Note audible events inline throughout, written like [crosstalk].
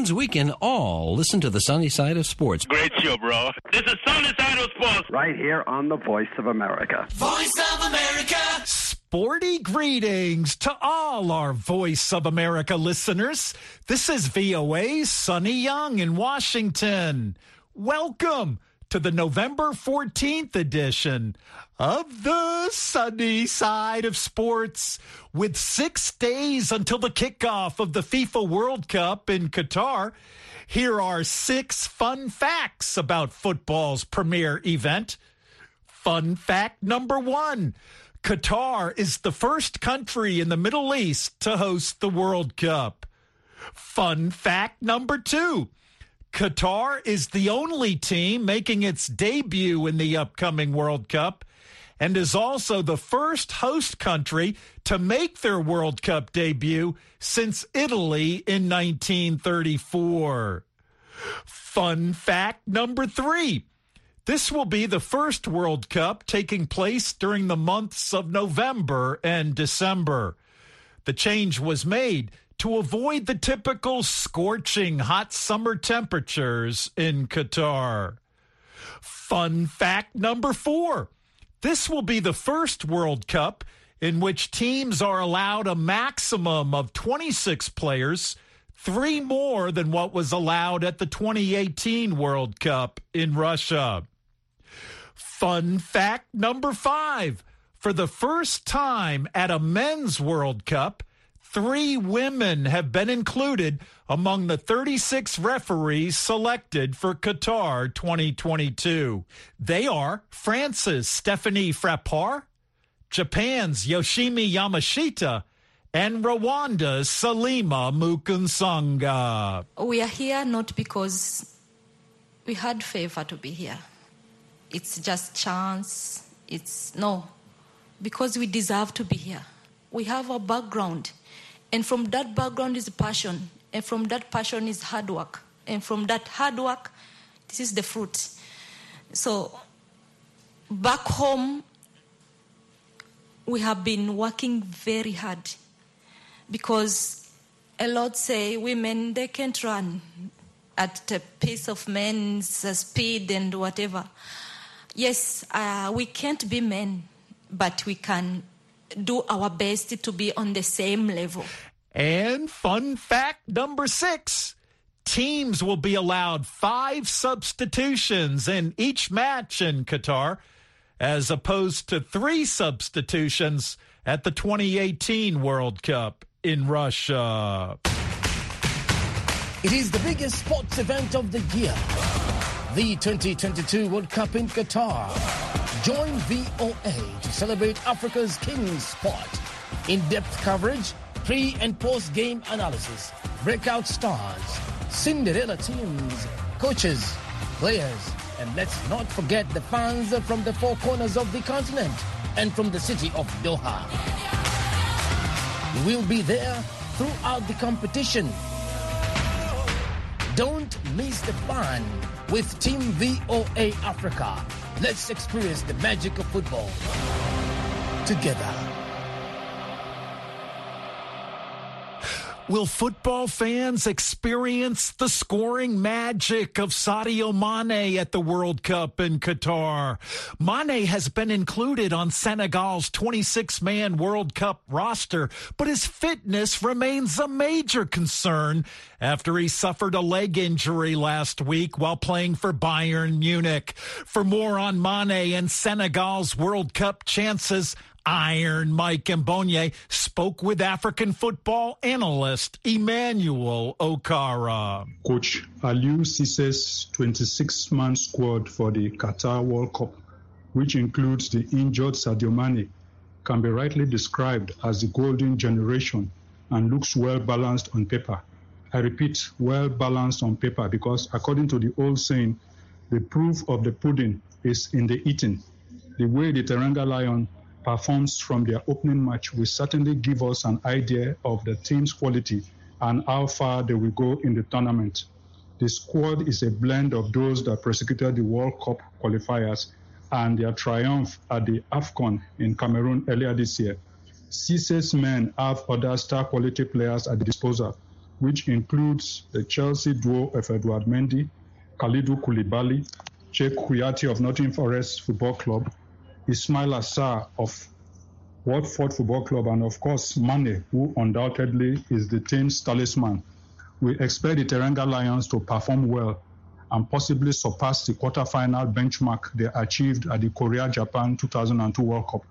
fans, we can all listen to the sunny side of sports. Great show, bro. This is Sunny Side of Sports. Right here on the Voice of America. Voice of America. Sporty greetings to all our Voice of America listeners. This is VOA's Sonny Young in Washington. Welcome to the November 14th edition of the sunny side of sports. With six days until the kickoff of the FIFA World Cup in Qatar, here are six fun facts about football's premier event. Fun fact number one Qatar is the first country in the Middle East to host the World Cup. Fun fact number two Qatar is the only team making its debut in the upcoming World Cup and is also the first host country to make their World Cup debut since Italy in 1934. Fun fact number three. This will be the first World Cup taking place during the months of November and December. The change was made to avoid the typical scorching hot summer temperatures in Qatar. Fun fact number four this will be the first World Cup in which teams are allowed a maximum of 26 players, three more than what was allowed at the 2018 World Cup in Russia. Fun fact number five for the first time at a men's World Cup, three women have been included among the 36 referees selected for Qatar 2022. They are France's Stephanie Frappart, Japan's Yoshimi Yamashita, and Rwanda's Salima Mukansanga. We are here not because we had favor to be here. It's just chance. It's no, because we deserve to be here. We have a background. And from that background is passion. And from that passion is hard work. And from that hard work, this is the fruit. So, back home, we have been working very hard because a lot say women they can't run at the pace of men's speed and whatever. Yes, uh, we can't be men, but we can do our best to be on the same level. And fun fact number six teams will be allowed five substitutions in each match in Qatar, as opposed to three substitutions at the 2018 World Cup in Russia. It is the biggest sports event of the year, the 2022 World Cup in Qatar. Join VOA to celebrate Africa's king sport. In depth coverage, pre and post game analysis, breakout stars, Cinderella teams, coaches, players, and let's not forget the fans from the four corners of the continent and from the city of Doha. We will be there throughout the competition. Don't miss the fun with Team VOA Africa. Let's experience the magic of football together. Will football fans experience the scoring magic of Sadio Mane at the World Cup in Qatar? Mane has been included on Senegal's 26 man World Cup roster, but his fitness remains a major concern after he suffered a leg injury last week while playing for Bayern Munich. For more on Mane and Senegal's World Cup chances, Iron Mike Mbonye spoke with African football analyst Emmanuel Okara. Coach Aliou Cisse's 26 man squad for the Qatar World Cup, which includes the injured Sadio Mane, can be rightly described as the golden generation and looks well balanced on paper. I repeat, well balanced on paper because, according to the old saying, the proof of the pudding is in the eating. The way the Teranga Lion performs from their opening match will certainly give us an idea of the team's quality and how far they will go in the tournament. The squad is a blend of those that prosecuted the World Cup qualifiers and their triumph at the AFCON in Cameroon earlier this year. Cisse's men have other star quality players at the disposal, which includes the Chelsea duo of Edouard Mendy, Kalidou Koulibaly, Cheikhou Kouyaté of Nottingham Forest Football Club, Ismaila Sarr of Watford Football Club, and of course Mane, who undoubtedly is the team's talisman. We expect the Teranga Lions to perform well and possibly surpass the quarterfinal benchmark they achieved at the Korea Japan 2002 World Cup.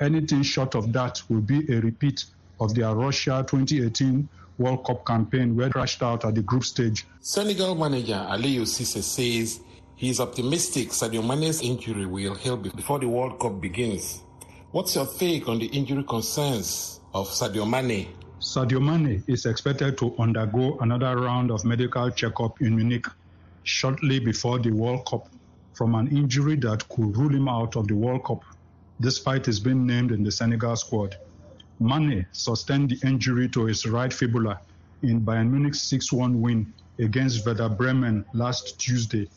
Anything short of that will be a repeat of their Russia 2018 World Cup campaign where crashed out at the group stage. Senegal manager Aliou Cisse says he is optimistic Sadio Mane's injury will heal before the World Cup begins. What's your take on the injury concerns of Sadio Mane? Sadio Mane is expected to undergo another round of medical checkup in Munich shortly before the World Cup from an injury that could rule him out of the World Cup, despite his being named in the Senegal squad. Mane sustained the injury to his right fibula in Bayern Munich's 6-1 win against Werder Bremen last Tuesday.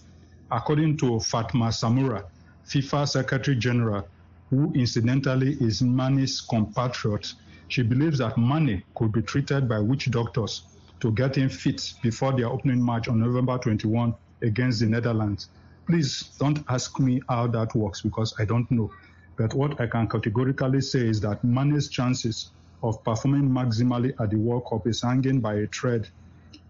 According to Fatma Samoura, FIFA Secretary General, who incidentally is Mane's compatriot, she believes that Mane could be treated by witch doctors to get him fit before their opening match on November 21 against the Netherlands. Please don't ask me how that works because I don't know. But what I can categorically say is that Mane's chances of performing maximally at the World Cup is hanging by a thread.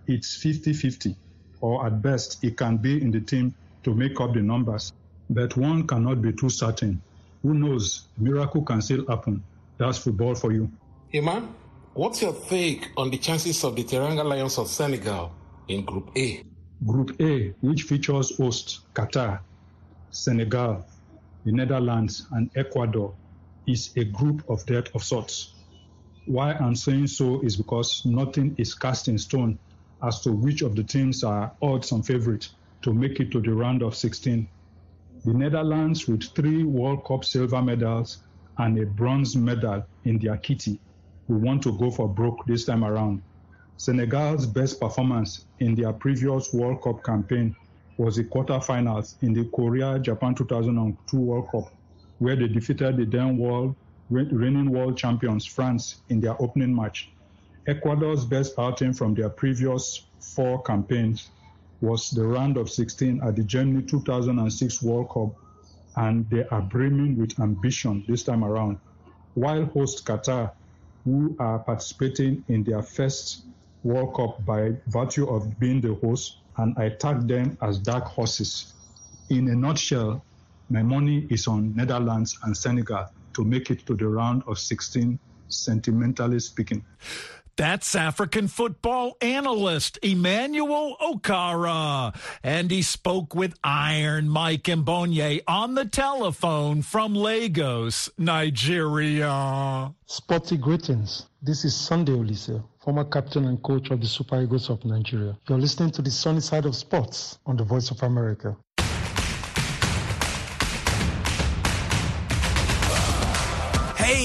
It's 50 50, or at best, it can be in the team to make up the numbers. But one cannot be too certain. Who knows? A Miracle can still happen. That's football for you. Iman, what's your take on the chances of the Teranga Lions of Senegal in Group A? Group A, which features host Qatar, Senegal, the Netherlands, and Ecuador, is a group of death of sorts. Why I'm saying so is because nothing is cast in stone as to which of the teams are odds and favorite to make it to the round of 16. The Netherlands, with three World Cup silver medals and a bronze medal in their kitty, will want to go for broke this time around. Senegal's best performance in their previous World Cup campaign was the quarterfinals in the Korea Japan 2002 World Cup, where they defeated the then world reigning world champions France in their opening match. Ecuador's best outing from their previous four campaigns was the round of 16 at the Germany 2006 World Cup, and they are brimming with ambition this time around. While host Qatar, who are participating in their first World Cup by virtue of being the host, and I tag them as dark horses. In a nutshell, my money is on Netherlands and Senegal to make it to the round of 16, sentimentally speaking. That's African football analyst Emmanuel Okara. And he spoke with Iron Mike Mbonye on the telephone from Lagos, Nigeria. Sporty greetings. This is Sunday Oliseh, former captain and coach of the Super Eagles of Nigeria. You're listening to the sunny side of sports on the Voice of America.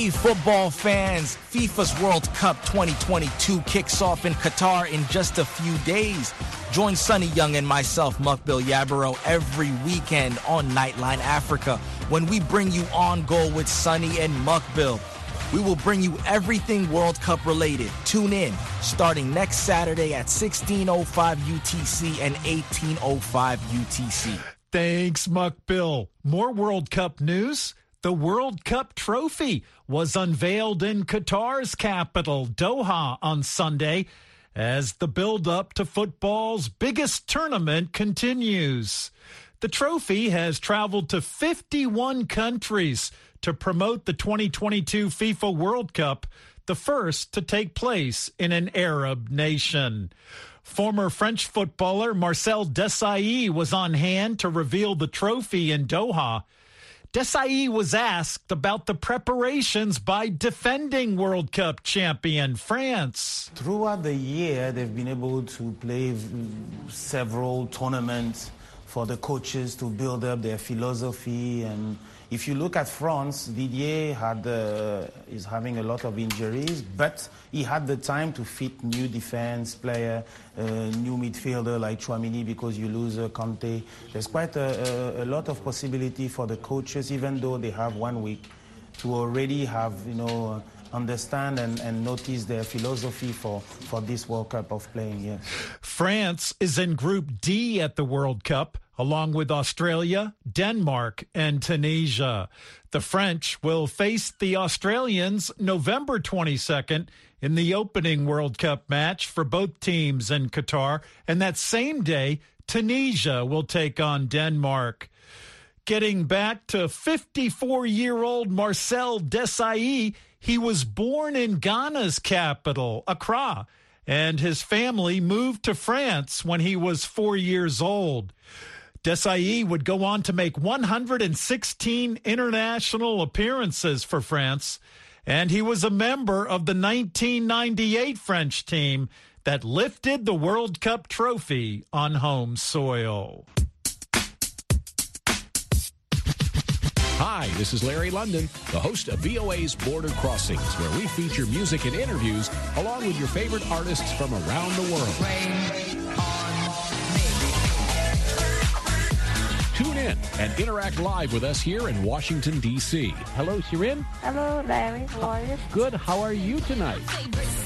Hey, football fans! FIFA's World Cup 2022 kicks off in Qatar in just a few days. Join Sonny Young and myself, Mukbil Yabaro, every weekend on Nightline Africa when we bring you on goal with Sonny and Mukbil. We will bring you everything World Cup related. Tune in starting next Saturday at 1605 UTC and 1805 UTC. Thanks, Mukbil. More World Cup news. The World Cup trophy was unveiled in Qatar's capital, Doha, on Sunday as the build-up to football's biggest tournament continues. The trophy has traveled to 51 countries to promote the 2022 FIFA World Cup, the first to take place in an Arab nation. Former French footballer Marcel Desailly was on hand to reveal the trophy in Doha. Desailly was asked about the preparations by defending World Cup champion France. Throughout the year, they've been able to play several tournaments for the coaches to build up their philosophy. And if you look at France, Didier had uh, is having a lot of injuries, but he had the time to fit new defense player, uh, new midfielder like Tchouaméni because you lose uh, Kanté. There's quite a, a, a lot of possibility for the coaches, even though they have one week, to already have you know understand and, and notice their philosophy for, for this World Cup of playing, yes. France is in Group D at the World Cup, along with Australia, Denmark, and Tunisia. The French will face the Australians November 22nd in the opening World Cup match for both teams in Qatar. And that same day, Tunisia will take on Denmark. Getting back to 54 year old Marcel Desailly, he was born in Ghana's capital, Accra, and his family moved to France when he was four years old. Desailly would go on to make 116 international appearances for France, and he was a member of the 1998 French team that lifted the World Cup trophy on home soil. Hi, this is Larry London, the host of VOA's Border Crossings, where we feature music and interviews along with your favorite artists from around the world. In and interact live with us here in Washington, D.C. Hello, Shirin. Hello, Larry. How are you? Good. How are you tonight?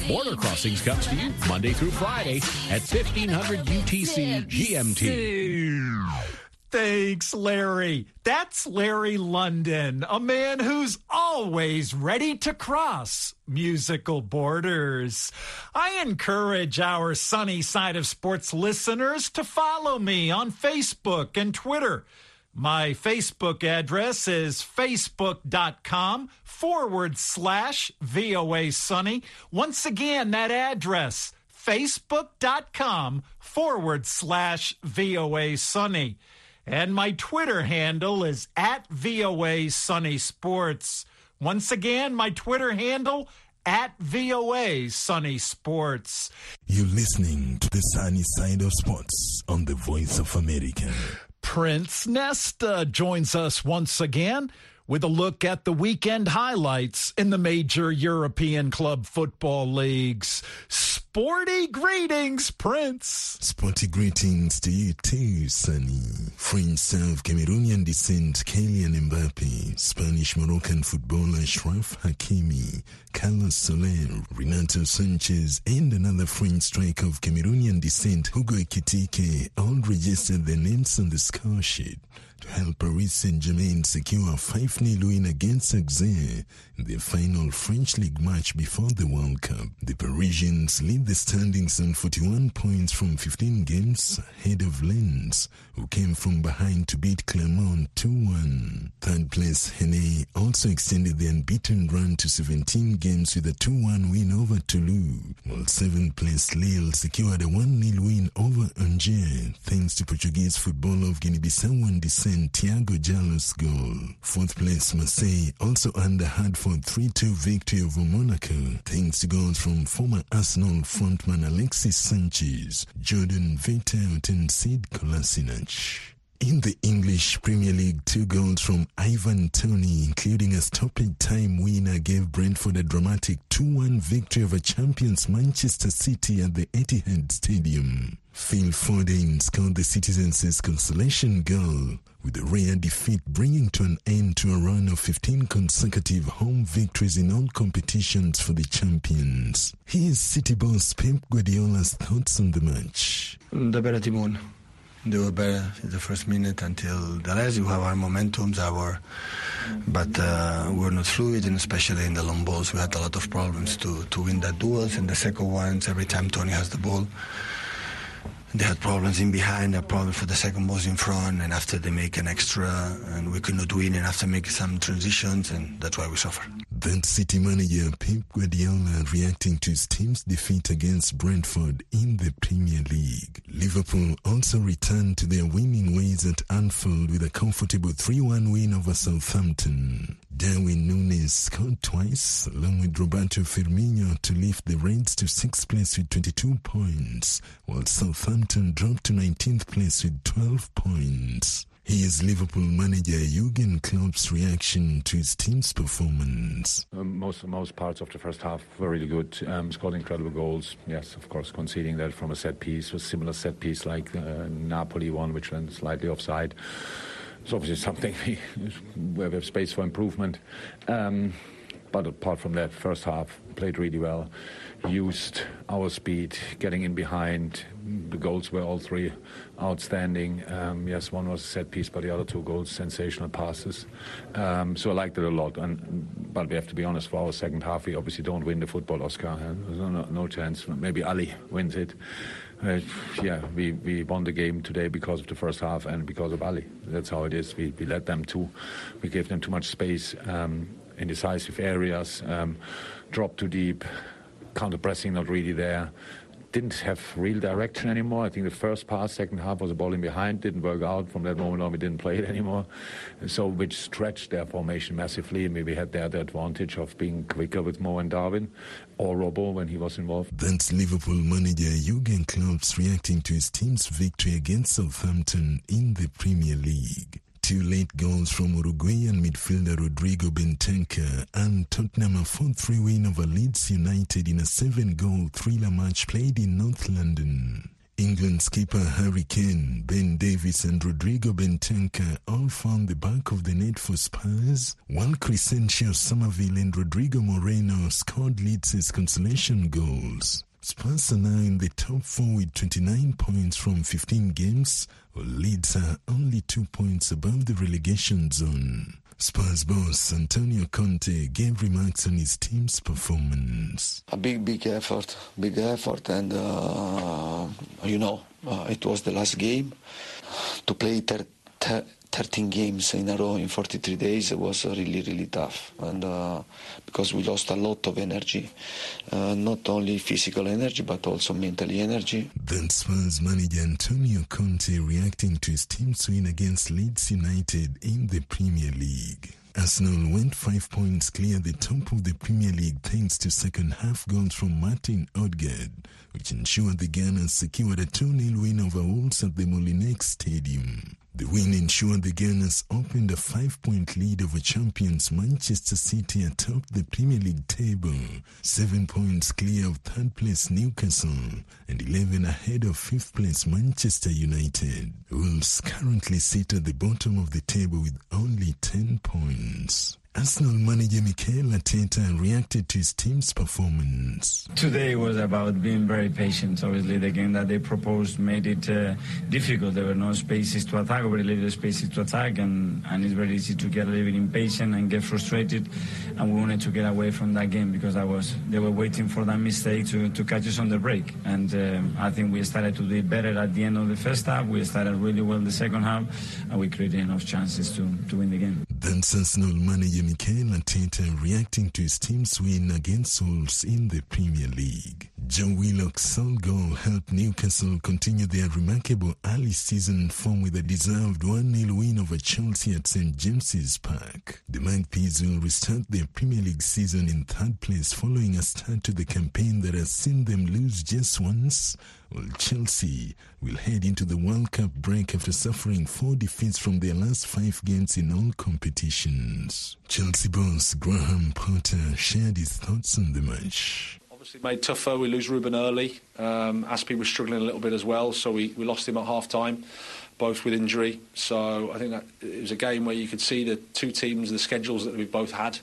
Border Crossings comes to you Monday through Friday at 1500 UTC GMT. Thanks, Larry. That's Larry London, a man who's always ready to cross musical borders. I encourage our sunny side of sports listeners to follow me on Facebook and Twitter. My Facebook address is facebook.com forward slash VOA Sunny. Once again, that address, facebook.com forward slash VOA Sunny. And my Twitter handle is at VOA Sunny Sports. Once again, my Twitter handle at VOA Sunny Sports. You're listening to the sunny side of sports on the Voice of America. Prince Nesta joins us once again with a look at the weekend highlights in the major European club football leagues. Sporty greetings, Prince. Sporty greetings to you too, Sonny. French of Cameroonian descent, Kylian Mbappe, Spanish Moroccan footballer Achraf Hakimi, Carlos Soler, Renato Sanches, and another French striker of Cameroonian descent, Hugo Ekitike, all registered their names on the score sheet to help Paris Saint-Germain secure a 5-0 win against Auxerre in their final French League match before the World Cup. The Parisians lead the standings on 41 points from 15 games ahead of Lens, who came from behind to beat Clermont 2-1. Third place Rennes also extended the unbeaten run to 17 games with a 2-1 win over Toulouse, while seventh place Lille secured a 1-0 win over Angers thanks to Portuguese footballer of Guinea-Bissau descent Tiago Djaló's goal. Fourth place Marseille also a hard-fought 3-2 victory over Monaco thanks to goals from former Arsenal frontman Alexis Sanchez, Jordan Veretout and Sead Kolasinac. In the English Premier League, two goals from Ivan Toney, including a stoppage time winner, gave Brentford a dramatic 2-1 victory over champions Manchester City at the Etihad Stadium. Phil Foden scored the citizens' consolation goal, with a rare defeat bringing to an end to a run of 15 consecutive home victories in all competitions for the champions. Here's City boss Pep Guardiola's thoughts on the match. The better team won. They were better in the first minute until the last. We have our momentums, our, but uh, we're not fluid, and especially in the long balls, we had a lot of problems to to win that duels. And the second ones, every time Toney has the ball, they had problems in behind, a problem for the second balls in front, and after they make an extra, and we could not win, and after make some transitions, and that's why we suffer. Then City manager Pep Guardiola reacting to his team's defeat against Brentford in the Premier League. Liverpool also returned to their winning ways at Anfield with a comfortable 3-1 win over Southampton. Darwin Nunez scored twice, along with Roberto Firmino to lift the Reds to sixth place with 22 points, while Southampton dropped to 19th place with 12 points. Here's Liverpool manager Jurgen Klopp's reaction to his team's performance. Um, most most parts of the first half were really good. Um, scored incredible goals. Yes, of course, conceding that from a set piece was similar set piece like the Napoli one, which went slightly offside. It's obviously something we, [laughs] where we have space for improvement. Um, but apart from that, first half played really well, used our speed, getting in behind. The goals were all three outstanding. Um, yes, one was a set piece, but the other two goals, sensational passes. Um, so I liked it a lot. And but we have to be honest. For our second half, we obviously don't win the football Oscar. No, no chance. Maybe Ali wins it. Uh, yeah, we, we won the game today because of the first half and because of Ali. That's how it is. We, we let them too. We gave them too much space um, in decisive areas, um, drop too deep, counter pressing not really there didn't have real direction anymore. I think the first pass, second half was a ball in behind, didn't work out. From that moment on, we didn't play it anymore. So, which stretched their formation massively. Maybe had there the advantage of being quicker with Mo and Darwin or Robbo when he was involved. That's Liverpool manager Jurgen Klopp's reacting to his team's victory against Southampton in the Premier League. Two late goals from Uruguayan midfielder Rodrigo Bentancur and Tottenham a 4-3 win over Leeds United in a seven-goal thriller match played in North London. England's keeper Harry Kane, Ben Davies and Rodrigo Bentancur all found the back of the net for Spurs, while Crysencio Summerville and Rodrigo Moreno scored Leeds' consolation goals. Spurs are now in the top four with 29 points from 15 games, Leeds are only two points above the relegation zone. Spurs boss Antonio Conte gave remarks on his team's performance. A big, big effort, big effort, and uh, you know, uh, it was the last game to play ter- ter- 13 games in a row in 43 days was really, really tough. And uh, because we lost a lot of energy, uh, not only physical energy, but also mentally energy. Then Spurs manager Antonio Conte reacting to his team's win against Leeds United in the Premier League. Arsenal went five points clear the top of the Premier League thanks to second half goals from Martin Odegaard, which ensured the Gunners secured a 2-0 win over Wolves at the Molineux Stadium. The win ensured the Gunners opened a five-point lead over champions Manchester City atop the Premier League table, seven points clear of third place Newcastle, and 11 ahead of fifth place Manchester United. Wolves currently sit at the bottom of the table with only 10 points. Arsenal manager Mikel Arteta reacted to his team's performance. Today was about being very patient. Obviously, the game that they proposed made it uh, difficult. There were no spaces to attack, very little spaces to attack, and, and it's very easy to get a little bit impatient and get frustrated. And we wanted to get away from that game because was they were waiting for that mistake to, to catch us on the break. And um, I think we started to do better at the end of the first half. We started really well in the second half, and we created enough chances to, to win the game. Then Arsenal manager Mikel Arteta reacting to his team's win against Wolves in the Premier League. Joe Willock's sole goal helped Newcastle continue their remarkable early season form with a deserved 1-0 win over Chelsea at St James's Park. The Magpies will restart their Premier League season in third place following a start to the campaign that has seen them lose just once while Chelsea will head into the World Cup break after suffering four defeats from their last five games in all competitions. Chelsea boss Graham Potter shared his thoughts on the match. Obviously made tougher. We lose Ruben early. Um, Azpi was struggling a little bit as well, so we, we lost him at half time, both with injury. So I think that it was a game where you could see the two teams, the schedules that we both had.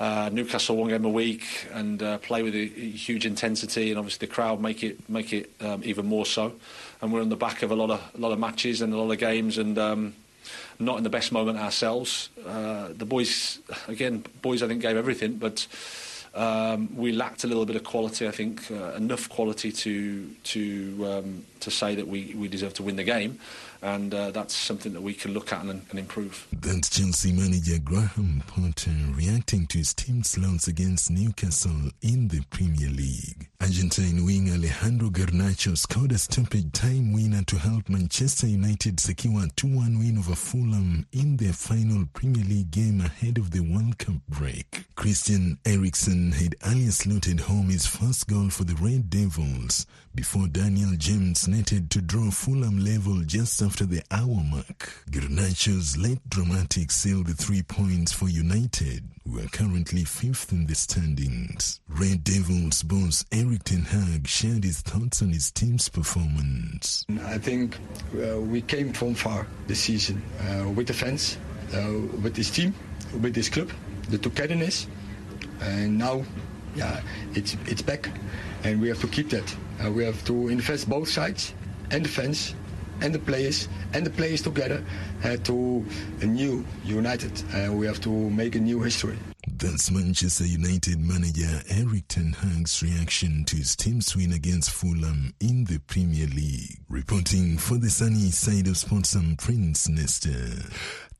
Uh, Newcastle one game a week and uh, play with a, a, huge intensity, and obviously the crowd make it make it um, even more so. And we're on the back of a lot of a lot of matches and a lot of games, and um, not in the best moment ourselves. Uh, the boys, again, boys I think gave everything, but. Um, we lacked a little bit of quality. I think uh, enough quality to to um, to say that we, we deserve to win the game, and uh, that's something that we can look at and, and, improve. That's Chelsea manager Graham Potter reacting to his team's loss against Newcastle in the Premier League. Argentine wing Alejandro Garnacho scored a stoppage time winner to help Manchester United secure a 2-1 win over Fulham in their final Premier League game ahead of the World Cup break. Christian Eriksen had earlier slotted home his first goal for the Red Devils before Daniel James netted to draw Fulham level just after the hour mark. Garnacho's late dramatic sealed the three points for United, who are currently fifth in the standings. Red Devils boss Erik Ten Hag shared his thoughts on his team's performance. I think uh, we came from far this season uh, with the fans, uh, with this team, with this club, the togetherness and now, yeah, it's it's back, and we have to keep that. Uh, we have to invest both sides, and the fans, and the players, and the players together uh, to a new United. Uh, we have to make a new history. That's Manchester United manager Erik Ten Hag's reaction to his team's win against Fulham in the Premier League. Reporting for the sunny side of sports, I'm Prince Nesta.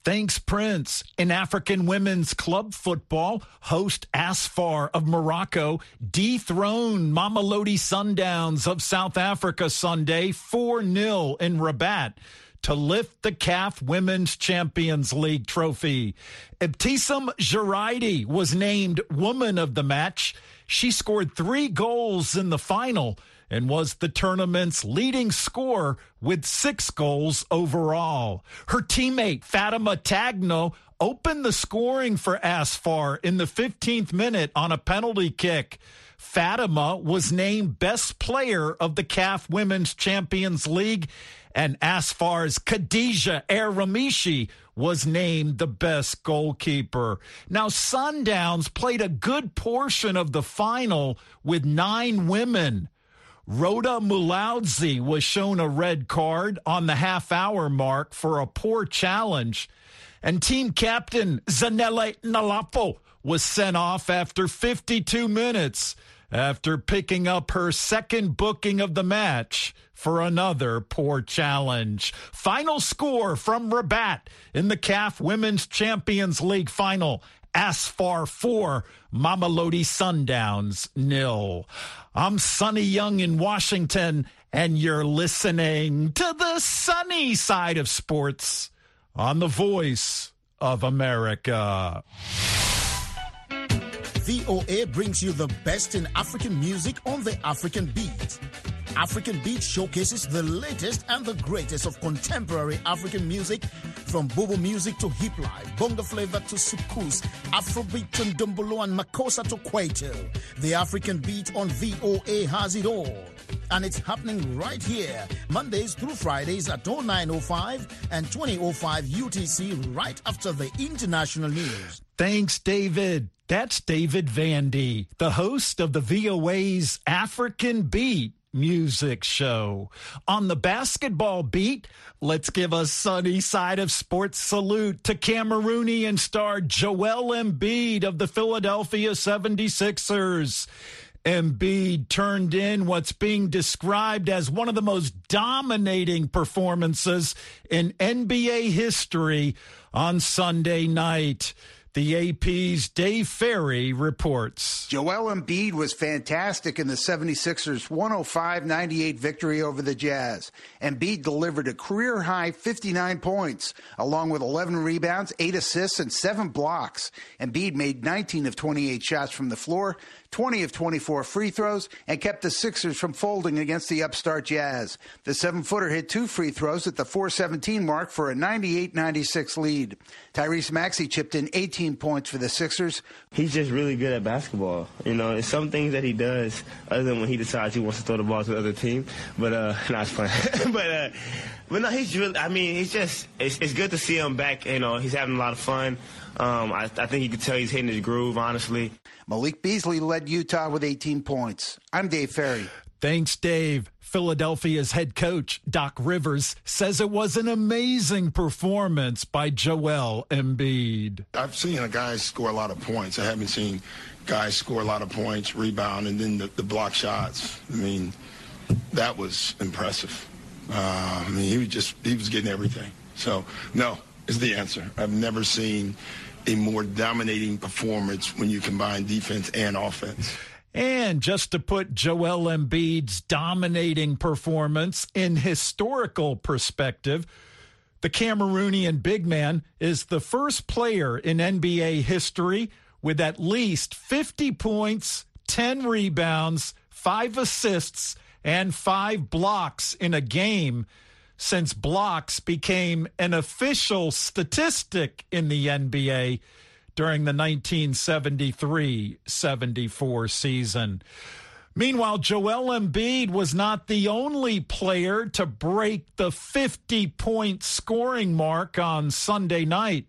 Thanks, Prince. In African women's club football, host Asfar of Morocco dethroned Mamelodi Sundowns of South Africa Sunday 4 0 in Rabat to lift the CAF Women's Champions League trophy. Ibtisam Jaraidi was named Woman of the Match. She scored three goals in the final and was the tournament's leading scorer with six goals overall. Her teammate Fatima Tagno opened the scoring for Asfar in the 15th minute on a penalty kick. Fatima was named best player of the CAF Women's Champions League, and Asfar's Khadija Er Ramishi was named the best goalkeeper. Now, Sundowns played a good portion of the final with nine women. Rhoda Mulaudzi was shown a red card on the half hour mark for a poor challenge. And team captain Zanele Nalapo was sent off after 52 minutes after picking up her second booking of the match for another poor challenge. Final score from Rabat in the CAF Women's Champions League final. Asfar 4, Mamelodi Sundowns nil. I'm Sonny Young in Washington, and you're listening to the sunny side of sports on the voice of America. VOA brings you the best in African music on the African beat. African Beat showcases the latest and the greatest of contemporary African music from Bobo music to hip life, bongo flava to soukous, Afrobeat and dumbolo and makossa to kwaito. The African Beat on VOA has it all. And it's happening right here, Mondays through Fridays at 0905 and 2005 UTC right after the international news. Thanks, David. That's David Vandy, the host of the VOA's African Beat music show. On the basketball beat, let's give a sunny side of sports salute to Cameroonian star Joel Embiid of the Philadelphia 76ers. Embiid turned in what's being described as one of the most dominating performances in NBA history on Sunday night. The AP's Dave Ferrie reports. Joel Embiid was fantastic in the 76ers 105 98 victory over the Jazz. Embiid delivered a career high 59 points, along with 11 rebounds, 8 assists, and 7 blocks. Embiid made 19 of 28 shots from the floor, 20 of 24 free throws, and kept the Sixers from folding against the upstart Jazz. The seven footer hit two free throws at the 417 mark for a 98 96 lead. Tyrese Maxey chipped in 18 points for the Sixers. He's just really good at basketball. You know, it's some things that he does other than when he decides he wants to throw the ball to the other team. But, uh, [laughs] not it's fun. [laughs] but, uh, but no, he's really, I mean, he's just, it's, it's good to see him back. You know, he's having a lot of fun. Um, I, I think you can tell he's hitting his groove, honestly. Malik Beasley led Utah with 18 points. I'm Dave Ferrie. Thanks, Dave. Philadelphia's head coach, Doc Rivers, says it was an amazing performance by Joel Embiid. I've seen a guy score a lot of points. I haven't seen guys score a lot of points, rebound, and then the, the block shots. I mean, that was impressive. Uh, I mean, he was just, he was getting everything. So, no, is the answer. I've never seen a more dominating performance when you combine defense and offense. And just to put Joel Embiid's dominating performance in historical perspective, the Cameroonian big man is the first player in NBA history with at least 50 points, 10 rebounds, 5 assists, and 5 blocks in a game since blocks became an official statistic in the NBA during the 1973 74 season. Meanwhile, Joel Embiid was not the only player to break the 50 point scoring mark on Sunday night.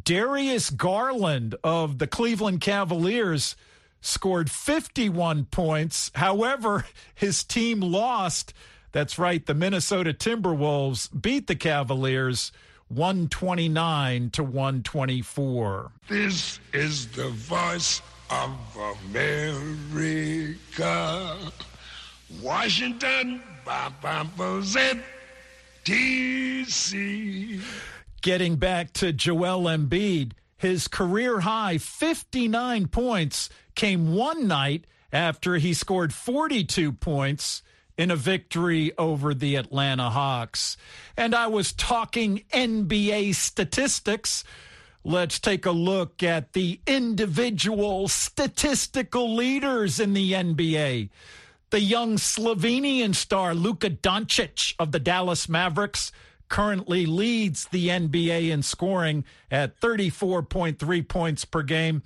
Darius Garland of the Cleveland Cavaliers scored 51 points. However, his team lost. That's right, the Minnesota Timberwolves beat the Cavaliers 129 to 124. This is the voice of America. Washington, D.C. Getting back to Joel Embiid, his career high 59 points came one night after he scored 42 points in a victory over the Atlanta Hawks. And I was talking NBA statistics. Let's take a look at the individual statistical leaders in the NBA. The young Slovenian star Luka Doncic of the Dallas Mavericks currently leads the NBA in scoring at 34.3 points per game.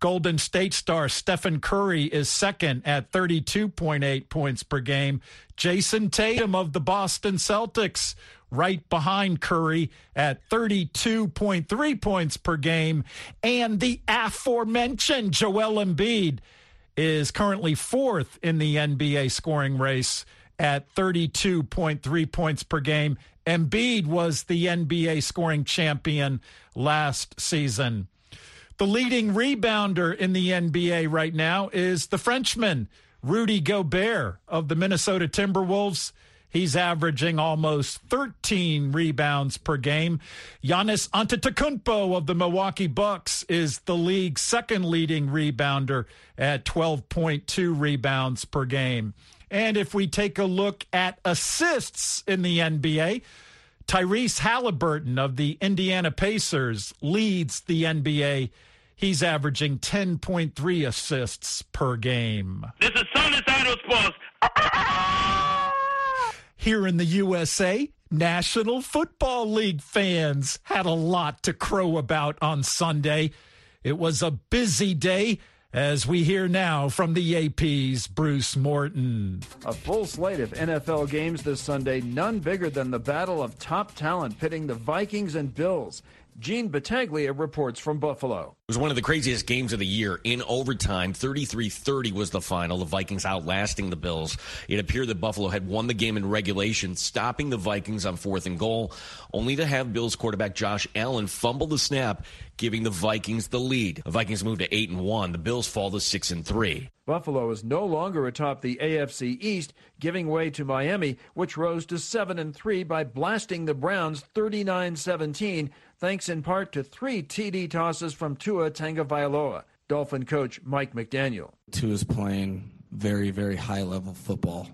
Golden State star Stephen Curry is second at 32.8 points per game. Jayson Tatum of the Boston Celtics right behind Curry at 32.3 points per game. And the aforementioned Joel Embiid is currently fourth in the NBA scoring race at 32.3 points per game. Embiid was the NBA scoring champion last season. The leading rebounder in the NBA right now is the Frenchman, Rudy Gobert of the Minnesota Timberwolves. He's averaging almost 13 rebounds per game. Giannis Antetokounmpo of the Milwaukee Bucks is the league's second leading rebounder at 12.2 rebounds per game. And if we take a look at assists in the NBA, Tyrese Halliburton of the Indiana Pacers leads the NBA. He's averaging 10.3 assists per game. This is Sunday Side Sports. [laughs] Here in the USA, National Football League fans had a lot to crow about on Sunday. It was a busy day as we hear now from the AP's Bruce Morton. A full slate of NFL games this Sunday, none bigger than the battle of top talent pitting the Vikings and Bills. Gene Battaglia reports from Buffalo. It was one of the craziest games of the year. In overtime, 33 30 was the final, the Vikings outlasting the Bills. It appeared that Buffalo had won the game in regulation, stopping the Vikings on fourth and goal, only to have Bills quarterback Josh Allen fumble the snap, giving the Vikings the lead. The Vikings move to 8 and 1. The Bills fall to 6 and 3. Buffalo is no longer atop the AFC East, giving way to Miami, which rose to 7 and 3 by blasting the Browns 39 17 thanks in part to three TD tosses from Tua Tagovailoa. Dolphin coach Mike McDaniel. Tua is playing very, very high level football.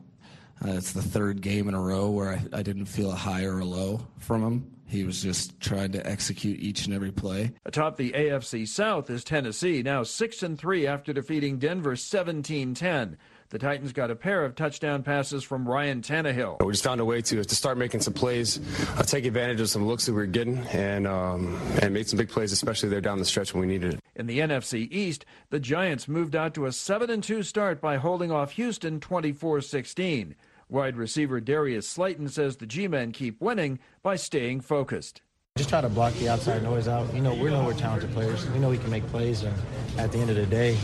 Uh, it's the third game in a row where I, I didn't feel a high or a low from him. He was just trying to execute each and every play. Atop the AFC South is Tennessee, now 6 and 3 after defeating Denver 17-10. The Titans got a pair of touchdown passes from Ryan Tannehill. We just found a way to to start making some plays, uh, take advantage of some looks that we were getting, and um, and made some big plays, especially there down the stretch when we needed it. In the NFC East, the Giants moved out to a 7 2 start by holding off Houston 24 16. Wide receiver Darius Slayton says the G men keep winning by staying focused. Just try to block the outside noise out. You know, we know we're talented players. We know we can make plays, and at the end of the day,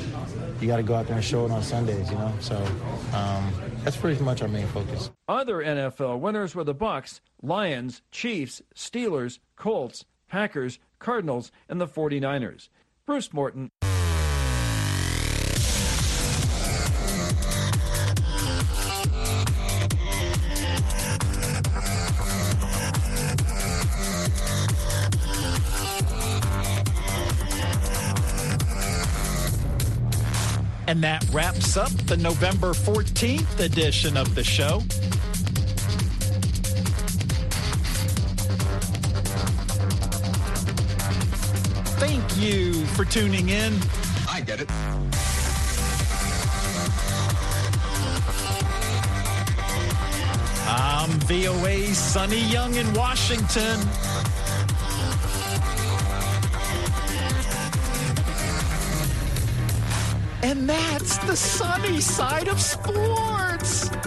you got to go out there and show it on Sundays. You know, so um, that's pretty much our main focus. Other NFL winners were the Bucks, Lions, Chiefs, Steelers, Colts, Packers, Cardinals, and the 49ers. Bruce Morton. And that wraps up the November 14th edition of the show. Thank you for tuning in. I get it. I'm VOA Sonny Young in Washington. And that's the sunny side of sports.